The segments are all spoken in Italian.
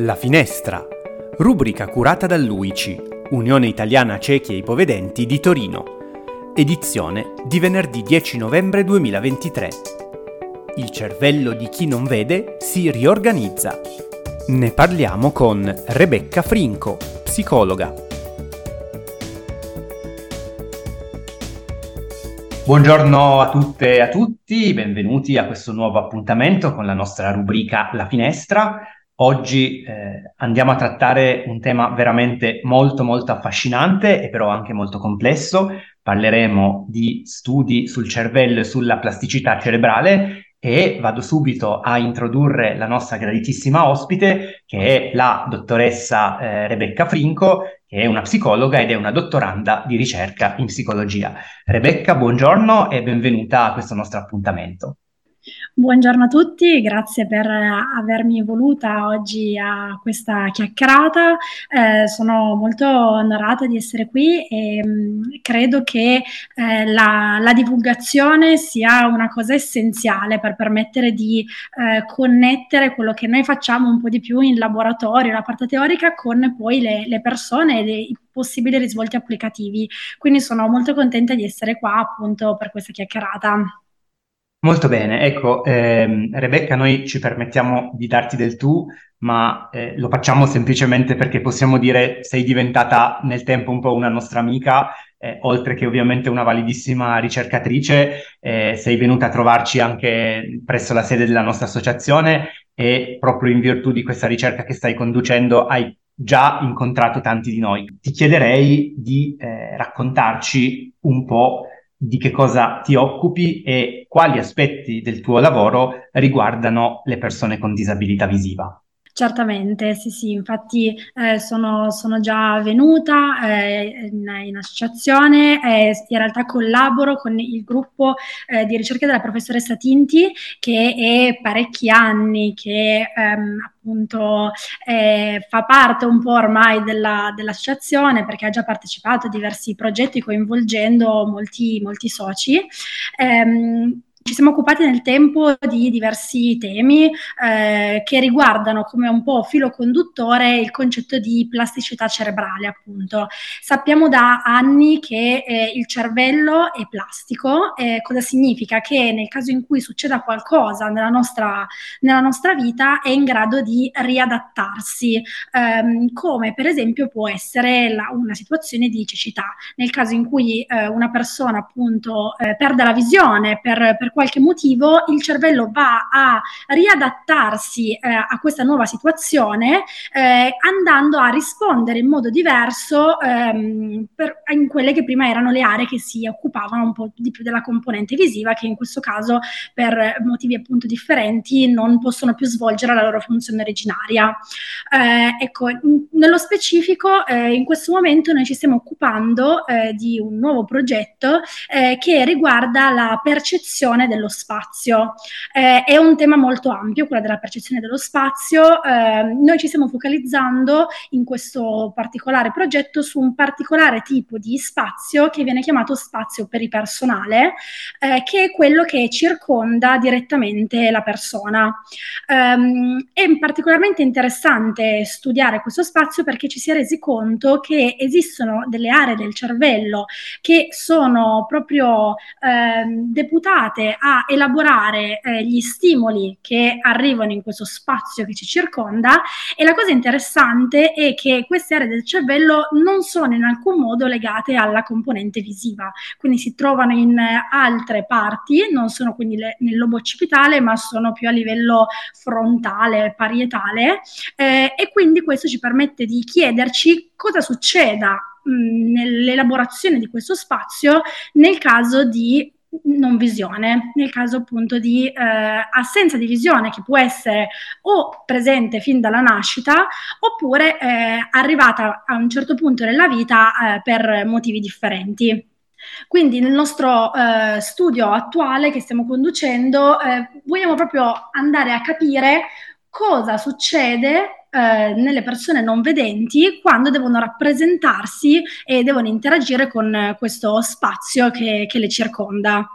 La Finestra, rubrica curata dall'UICI, Unione Italiana Ciechi e Ipovedenti di Torino, edizione di venerdì 10 novembre 2023. Il cervello di chi non vede si riorganizza. Ne parliamo con Rebecca Frinco, psicologa. Buongiorno a tutte e a tutti, benvenuti a questo nuovo appuntamento con la nostra rubrica La Finestra. Oggi eh, andiamo a trattare un tema veramente molto molto affascinante e però anche molto complesso. Parleremo di studi sul cervello e sulla plasticità cerebrale e vado subito a introdurre la nostra graditissima ospite che è la dottoressa eh, Rebecca Frinco che è una psicologa ed è una dottoranda di ricerca in psicologia. Rebecca, buongiorno e benvenuta a questo nostro appuntamento. Buongiorno a tutti, grazie per avermi voluta oggi a questa chiacchierata. Eh, sono molto onorata di essere qui e mh, mm, credo che eh, la, la, divulgazione sia una cosa essenziale per permettere di eh, connettere quello che noi facciamo un po' di più in laboratorio, la parte teorica, con poi le, le persone e i possibili risvolti applicativi. Quindi sono molto contenta di essere qua appunto per questa chiacchierata. Molto bene, ecco, ehm, Rebecca, noi ci permettiamo di darti del tu, ma eh, lo facciamo semplicemente perché possiamo dire sei diventata nel tempo un po' una nostra amica, eh, oltre che ovviamente una validissima ricercatrice, eh, sei venuta a trovarci anche presso la sede della nostra associazione e proprio in virtù di questa ricerca che stai conducendo hai già incontrato tanti di noi. Ti chiederei di eh, raccontarci un po' di che cosa ti occupi e quali aspetti del tuo lavoro riguardano le persone con disabilità visiva. Certamente, sì, sì, infatti eh, sono, sono, già venuta eh, in, in, associazione e in realtà collaboro con il gruppo eh, di ricerca della professoressa Tinti che è parecchi anni che ehm, appunto eh, fa parte un po' ormai della, dell'associazione perché ha già partecipato a diversi progetti coinvolgendo molti, molti soci. Ehm, ci siamo occupati nel tempo di diversi temi eh, che riguardano come un po' filo conduttore il concetto di plasticità cerebrale, appunto. Sappiamo da anni che eh, il cervello è plastico, eh, cosa significa? Che nel caso in cui succeda qualcosa nella nostra, nella nostra vita è in grado di riadattarsi, ehm, come per esempio può essere la, una situazione di cecità. Nel caso in cui eh, una persona appunto eh, perde la visione per, per qualche motivo il cervello va a riadattarsi eh, a questa nuova situazione eh, andando a rispondere in modo diverso ehm, per, in quelle che prima erano le aree che si occupavano un po' di più della componente visiva che in questo caso per motivi appunto differenti non possono più svolgere la loro funzione originaria. Eh, ecco, in, nello specifico eh, in questo momento noi ci stiamo occupando eh, di un nuovo progetto eh, che riguarda la percezione dello spazio. Eh, è un tema molto ampio, quello della percezione dello spazio. Eh, noi ci stiamo focalizzando in questo particolare progetto su un particolare tipo di spazio che viene chiamato spazio peripersonale, eh, che è quello che circonda direttamente la persona. Um, è particolarmente interessante studiare questo spazio perché ci si è resi conto che esistono delle aree del cervello che sono proprio eh, deputate a elaborare eh, gli stimoli che arrivano in questo spazio che ci circonda. E la cosa interessante è che queste aree del cervello non sono in alcun modo legate alla componente visiva, quindi si trovano in altre parti, non sono quindi le, nel lobo occipitale, ma sono più a livello frontale, parietale. Eh, e quindi questo ci permette di chiederci cosa succeda nell'elaborazione di questo spazio nel caso di non visione, nel caso appunto di eh, assenza di visione che può essere o presente fin dalla nascita oppure eh, arrivata a un certo punto della vita eh, per motivi differenti. Quindi nel nostro eh, studio attuale che stiamo conducendo eh, vogliamo proprio andare a capire cosa succede eh, nelle persone non vedenti quando devono rappresentarsi e devono interagire con questo spazio che, che le circonda.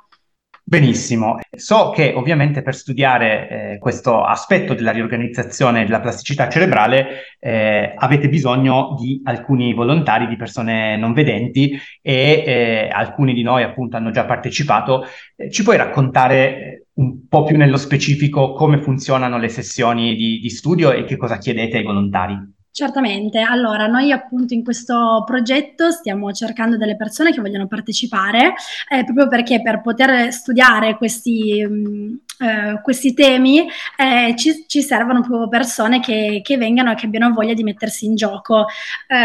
Benissimo. So che ovviamente per studiare eh, questo aspetto della riorganizzazione della plasticità cerebrale eh, avete bisogno di alcuni volontari, di persone non vedenti e eh, alcuni di noi appunto hanno già partecipato. Eh, ci puoi raccontare eh, un po' più nello specifico come funzionano le sessioni di, di studio e che cosa chiedete ai volontari? Certamente, allora noi appunto in questo progetto stiamo cercando delle persone che vogliono partecipare, eh, proprio perché per poter studiare questi, mh, mm, eh, questi temi eh, ci, ci, servono proprio persone che, che, vengano e che abbiano voglia di mettersi in gioco, eh,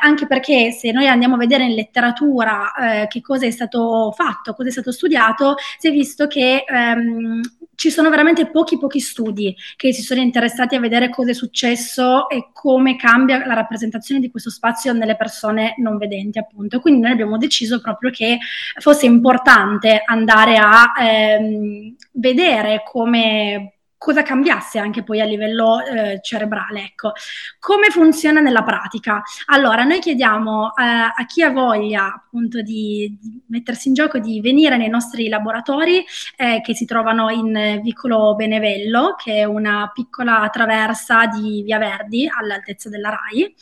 anche perché se noi andiamo a vedere in letteratura eh, che cosa è stato fatto, cosa è stato studiato, si è visto che ehm, ci sono veramente pochi pochi studi che si sono interessati a vedere cosa è successo e come cambia la rappresentazione di questo spazio nelle persone non vedenti, appunto. Quindi noi abbiamo deciso proprio che fosse importante andare a ehm, vedere come cosa cambiasse anche poi a livello eh, cerebrale. Ecco. Come funziona nella pratica? Allora, noi chiediamo eh, a chi ha voglia appunto di, di, mettersi in gioco, di venire nei nostri laboratori eh, che si trovano in Vicolo Benevello, che è una piccola traversa di Via Verdi all'altezza della RAI,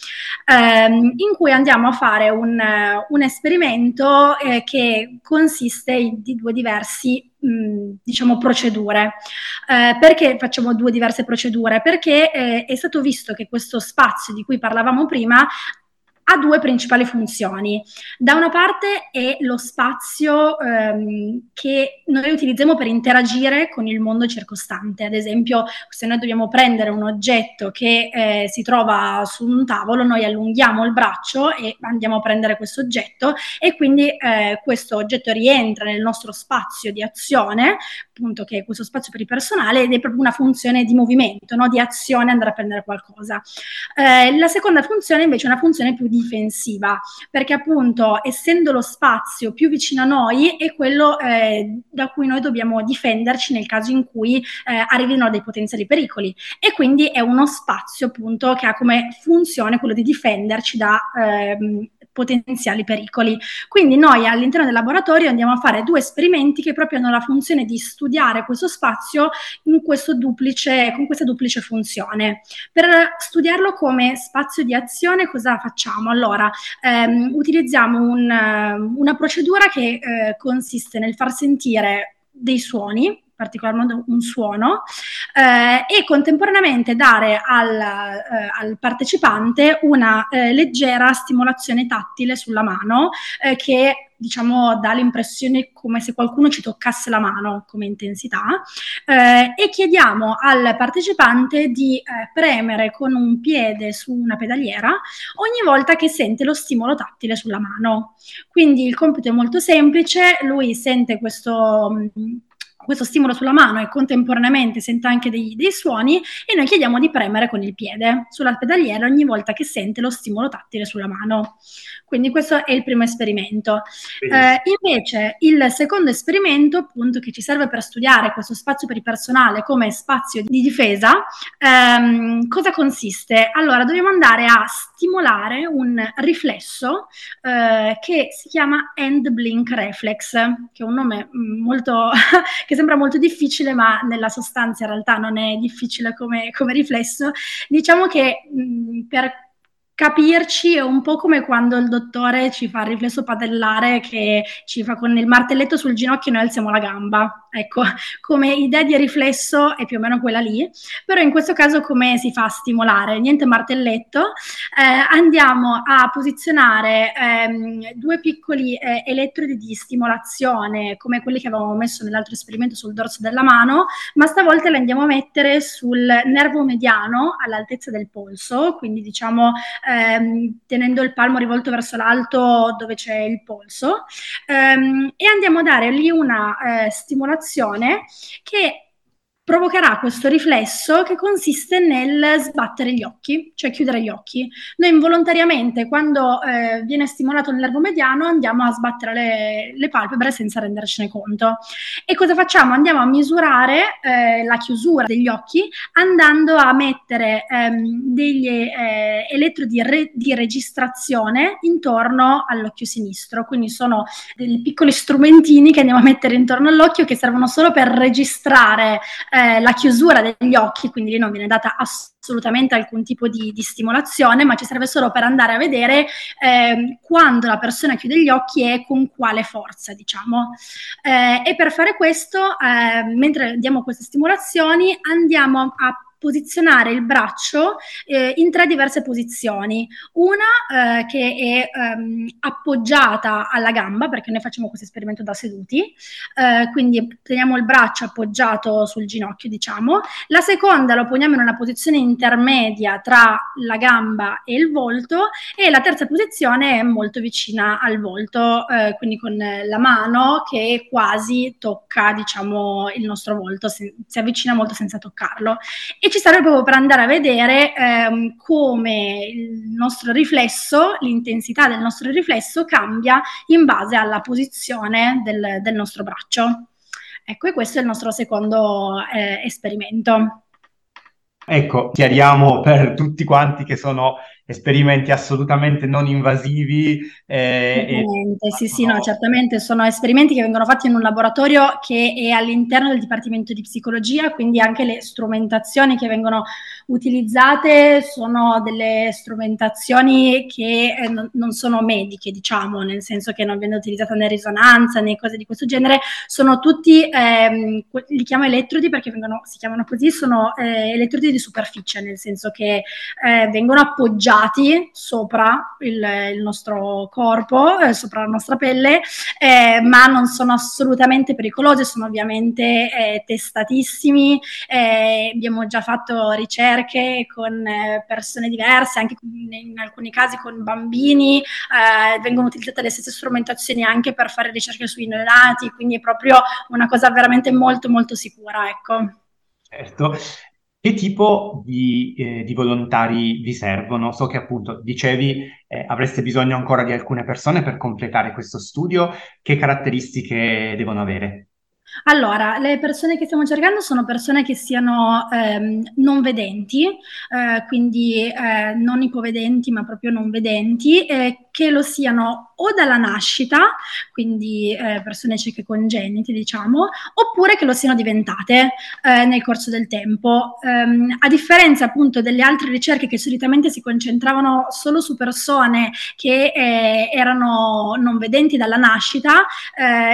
ehm, in cui andiamo a fare un, un esperimento eh, che consiste in, di due diversi diciamo procedure. Eh, perché facciamo due diverse procedure? Perché eh, è stato visto che questo spazio di cui parlavamo prima ha due principali funzioni. Da una parte è lo spazio ehm, che noi utilizziamo per interagire con il mondo circostante. Ad esempio, se noi dobbiamo prendere un oggetto che eh, si trova su un tavolo, noi allunghiamo il braccio e andiamo a prendere questo oggetto e quindi eh, questo oggetto rientra nel nostro spazio di azione, appunto che è questo spazio per il personale ed è proprio una funzione di movimento, no? di azione andare a prendere qualcosa. Eh, la seconda funzione invece è una funzione più difensiva, perché appunto essendo lo spazio più vicino a noi è quello eh, da cui noi dobbiamo difenderci nel caso in cui eh, arrivino dei potenziali pericoli. E quindi è uno spazio appunto che ha come funzione quello di difenderci da ehm, potenziali pericoli. Quindi noi all'interno del laboratorio andiamo a fare due esperimenti che proprio hanno la funzione di studiare questo spazio duplice, con questa duplice funzione. Per studiarlo come spazio di azione cosa facciamo? Allora, ehm, utilizziamo un, una procedura che eh, consiste nel far sentire dei suoni particolar modo un suono, eh, e contemporaneamente dare al, eh, al partecipante una eh, leggera stimolazione tattile sulla mano eh, che diciamo dà l'impressione come se qualcuno ci toccasse la mano come intensità eh, e chiediamo al partecipante di eh, premere con un piede su una pedaliera ogni volta che sente lo stimolo tattile sulla mano. Quindi il compito è molto semplice, lui sente questo questo stimolo sulla mano e contemporaneamente sente anche dei, dei, suoni e noi chiediamo di premere con il piede sulla pedaliera ogni volta che sente lo stimolo tattile sulla mano. Quindi questo è il primo esperimento. Eh, invece il secondo esperimento, appunto, che ci serve per studiare questo spazio per il personale come spazio di difesa, ehm, cosa consiste? Allora, dobbiamo andare a stimolare un riflesso eh, che si chiama End Blink Reflex, che è un nome mm, molto che sembra molto difficile, ma nella sostanza in realtà non è difficile come, come riflesso. Diciamo che mh, mm, per capirci è un po' come quando il dottore ci fa il riflesso padellare che ci fa con il martelletto sul ginocchio e noi alziamo la gamba. Ecco, come idea di riflesso è più o meno quella lì, però in questo caso come si fa a stimolare? Niente martelletto, eh, andiamo a posizionare ehm, due piccoli eh, elettrodi di stimolazione come quelli che avevamo messo nell'altro esperimento sul dorso della mano, ma stavolta li andiamo a mettere sul nervo mediano all'altezza del polso, quindi diciamo ehm, tenendo il palmo rivolto verso l'alto dove c'è il polso ehm, e andiamo a dare lì una eh, stimolazione che provocherà questo riflesso che consiste nel sbattere gli occhi, cioè chiudere gli occhi. Noi involontariamente, quando eh, viene stimolato il nervo mediano, andiamo a sbattere le, le, palpebre senza rendercene conto. E cosa facciamo? Andiamo a misurare eh, la chiusura degli occhi andando a mettere ehm, degli eh, elettrodi re- di registrazione intorno all'occhio sinistro. Quindi sono dei piccoli strumentini che andiamo a mettere intorno all'occhio che servono solo per registrare eh, la chiusura degli occhi, quindi lì non viene data assolutamente alcun tipo di, di stimolazione, ma ci serve solo per andare a vedere eh, quando la persona chiude gli occhi e con quale forza, diciamo. Eh, e per fare questo, eh, mentre diamo queste stimolazioni, andiamo a posizionare il braccio eh, in tre diverse posizioni. Una eh, che è ehm, appoggiata alla gamba, perché noi facciamo questo esperimento da seduti, eh, quindi teniamo il braccio appoggiato sul ginocchio, diciamo. La seconda lo poniamo in una posizione intermedia tra la gamba e il volto e la terza posizione è molto vicina al volto, eh, quindi con la mano che quasi tocca, diciamo, il nostro volto, si, si avvicina molto senza toccarlo. E ci serve proprio per andare a vedere ehm, come il nostro riflesso, l'intensità del nostro riflesso cambia in base alla posizione del, del nostro braccio. Ecco, e questo è il nostro secondo eh, esperimento. Ecco, chiariamo per tutti quanti che sono esperimenti assolutamente non invasivi. Eh, e... Sì, sì, no, certamente sono esperimenti che vengono fatti in un laboratorio che è all'interno del Dipartimento di Psicologia, quindi anche le strumentazioni che vengono utilizzate sono delle strumentazioni che eh, non, sono mediche, diciamo, nel senso che non viene utilizzata né risonanza né cose di questo genere, sono tutti, ehm, li chiamo elettrodi perché vengono, si chiamano così, sono eh, elettrodi di superficie, nel senso che eh, vengono appoggiati sopra il, il nostro corpo, eh, sopra la nostra pelle, eh, ma non sono assolutamente pericolosi, sono ovviamente eh, testatissimi, abbiamo già fatto ricerche ricerche con eh, persone diverse, anche in alcuni casi con bambini, eh, vengono utilizzate le stesse strumentazioni anche per fare ricerche sui neonati, quindi è proprio una cosa veramente molto molto sicura, ecco. Certo. Che tipo di, eh, di, volontari vi servono? So che appunto dicevi eh, avreste bisogno ancora di alcune persone per completare questo studio. Che caratteristiche devono avere? Allora, le persone che stiamo cercando sono persone che siano ehm, non vedenti, eh, quindi eh, non ipovedenti, ma proprio non vedenti, che lo siano o dalla nascita, quindi eh, persone cieche congenite, diciamo, oppure che lo siano diventate eh, nel corso del tempo. Um, a differenza appunto delle altre ricerche che solitamente si concentravano solo su persone che eh, erano non vedenti dalla nascita,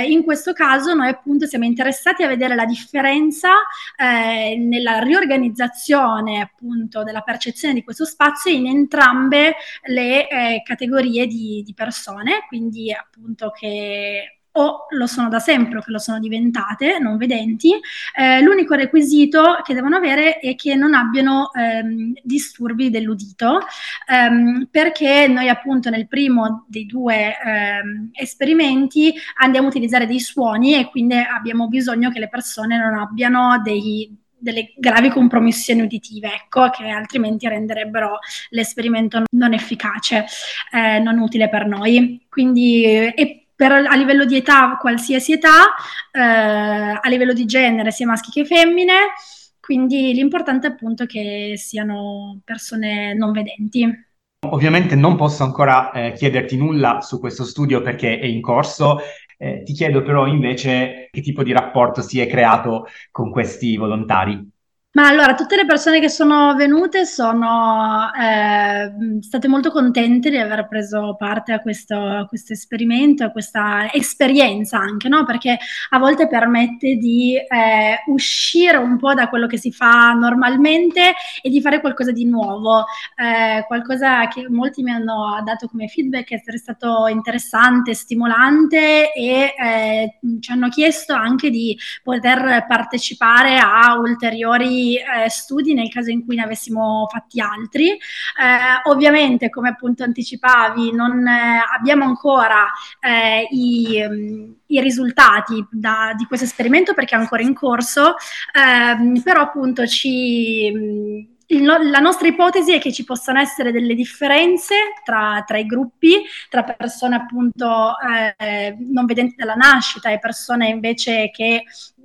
in questo caso noi appunto siamo interessati a vedere la differenza eh, nella riorganizzazione appunto della percezione di questo spazio in entrambe le eh, categorie di, di persone, quindi appunto che o lo sono da sempre o che lo sono diventate, non vedenti, eh, l'unico requisito che devono avere è che non abbiano ehm, disturbi dell'udito, ehm, perché noi appunto nel primo dei due ehm, esperimenti andiamo a utilizzare dei suoni e quindi abbiamo bisogno che le persone non abbiano dei delle gravi compromissioni uditive, ecco, che altrimenti renderebbero l'esperimento non efficace, eh, non utile per noi. Quindi, e per, a livello di età, qualsiasi età, eh, a livello di genere, sia maschi che femmine, quindi l'importante è appunto che siano persone non vedenti. Ovviamente non posso ancora eh, chiederti nulla su questo studio perché è in corso, eh, ti chiedo però invece che tipo di rapporto si è creato con questi volontari. Ma allora, tutte le persone che sono venute sono eh, state molto contente di aver preso parte a questo, a questo esperimento, a questa esperienza anche, no? Perché a volte permette di eh, uscire un po' da quello che si fa normalmente e di fare qualcosa di nuovo, eh, qualcosa che molti mi hanno dato come feedback essere stato interessante, stimolante e eh, ci hanno chiesto anche di poter partecipare a ulteriori eh, studi nel caso in cui ne avessimo fatti altri. Eh, ovviamente, come appunto anticipavi, non eh, abbiamo ancora eh, i, mm, i, risultati da, di questo esperimento perché è ancora in corso, ehm, però appunto ci mm, il, la nostra ipotesi è che ci possano essere delle differenze tra, tra i gruppi, tra persone appunto eh, non vedenti dalla nascita e persone invece che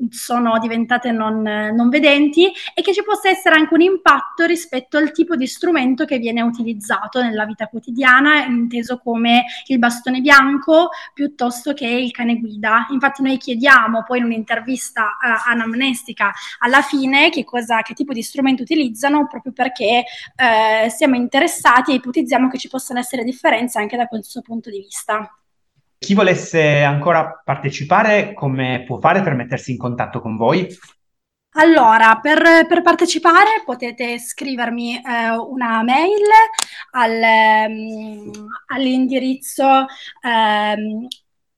sono diventate non, non, vedenti e che ci possa essere anche un impatto rispetto al tipo di strumento che viene utilizzato nella vita quotidiana, inteso come il bastone bianco piuttosto che il cane guida. Infatti noi chiediamo poi in un'intervista uh, anamnestica alla fine che, cosa, che tipo di strumento utilizzano proprio perché uh, siamo interessati e ipotizziamo che ci possano essere differenze anche da questo punto di vista. Chi volesse ancora partecipare, come può fare per mettersi in contatto con voi? Allora, per, per partecipare potete scrivermi eh, una mail al, um, all'indirizzo um,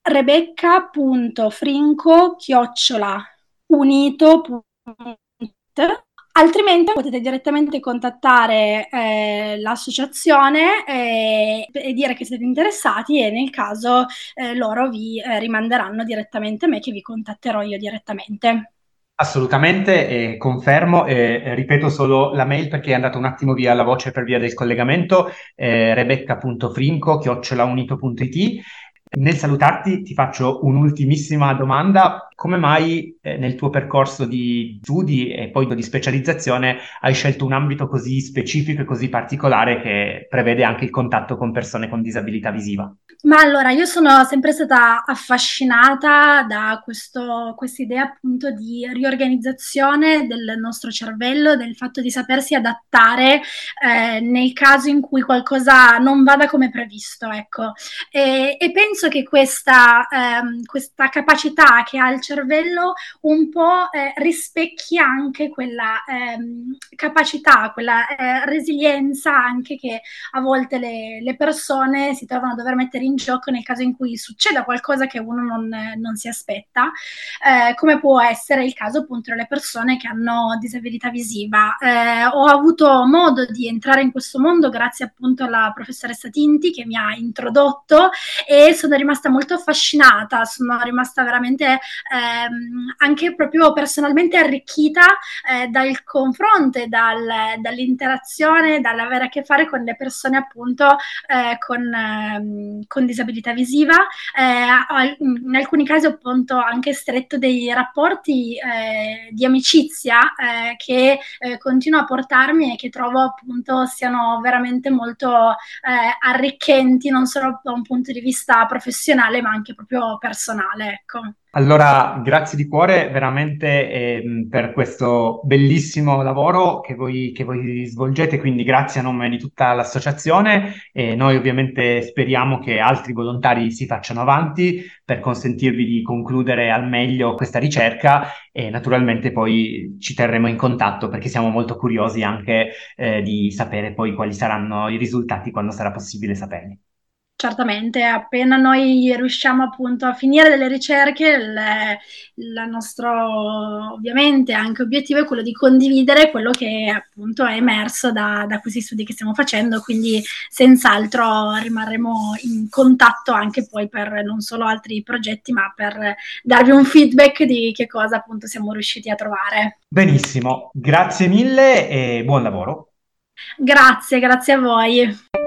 rebecca.frinco-unito.it Altrimenti potete direttamente contattare eh, l'associazione e, e, dire che siete interessati e nel caso eh, loro vi eh, rimanderanno direttamente a me che vi contatterò io direttamente. Assolutamente, eh, confermo, eh, ripeto solo la mail perché è andata un attimo via la voce per via del collegamento, eh, rebecca.frinco-unito.it nel salutarti ti faccio un'ultimissima domanda. Come mai eh, nel tuo percorso di studi e poi di specializzazione hai scelto un ambito così specifico e così particolare che prevede anche il contatto con persone con disabilità visiva? Ma allora, io sono sempre stata affascinata da questa idea appunto di riorganizzazione del nostro cervello, del fatto di sapersi adattare eh, nel caso in cui qualcosa non vada come previsto, ecco. E, e penso che questa, ehm, questa, capacità che ha il cervello un po' eh, rispecchi anche quella ehm, capacità, quella eh, resilienza anche che a volte le, le persone si trovano a dover mettere in gioco nel caso in cui succeda qualcosa che uno non, non si aspetta, eh, come può essere il caso appunto delle persone che hanno disabilità visiva. Eh, ho avuto modo di entrare in questo mondo grazie appunto alla professoressa Tinti che mi ha introdotto e sono rimasta molto affascinata, sono rimasta veramente ehm, anche proprio personalmente arricchita eh, dal confronto dal, dall'interazione, dall'avere a che fare con le persone appunto eh, con, ehm, con disabilità visiva. Eh, in alcuni casi ho appunto anche stretto dei rapporti eh, di amicizia eh, che eh, continuo a portarmi e che trovo appunto siano veramente molto arricchenti, non solo da un punto di vista professionale, ma anche proprio personale. Ecco. Allora, grazie di cuore veramente eh, per questo bellissimo lavoro che voi, che voi, svolgete, quindi grazie a nome di tutta l'associazione e noi ovviamente speriamo che altri volontari si facciano avanti per consentirvi di concludere al meglio questa ricerca e naturalmente poi ci terremo in contatto perché siamo molto curiosi anche eh, di sapere poi quali saranno i risultati quando sarà possibile saperli. Certamente, appena noi riusciamo appunto a finire delle ricerche, il, nostro ovviamente anche obiettivo è quello di condividere quello che appunto è emerso da, da questi studi che stiamo facendo, quindi senz'altro rimarremo in contatto anche poi per non solo altri progetti, ma per darvi un feedback di che cosa appunto siamo riusciti a trovare. Benissimo, grazie mille e buon lavoro. Grazie, grazie a voi.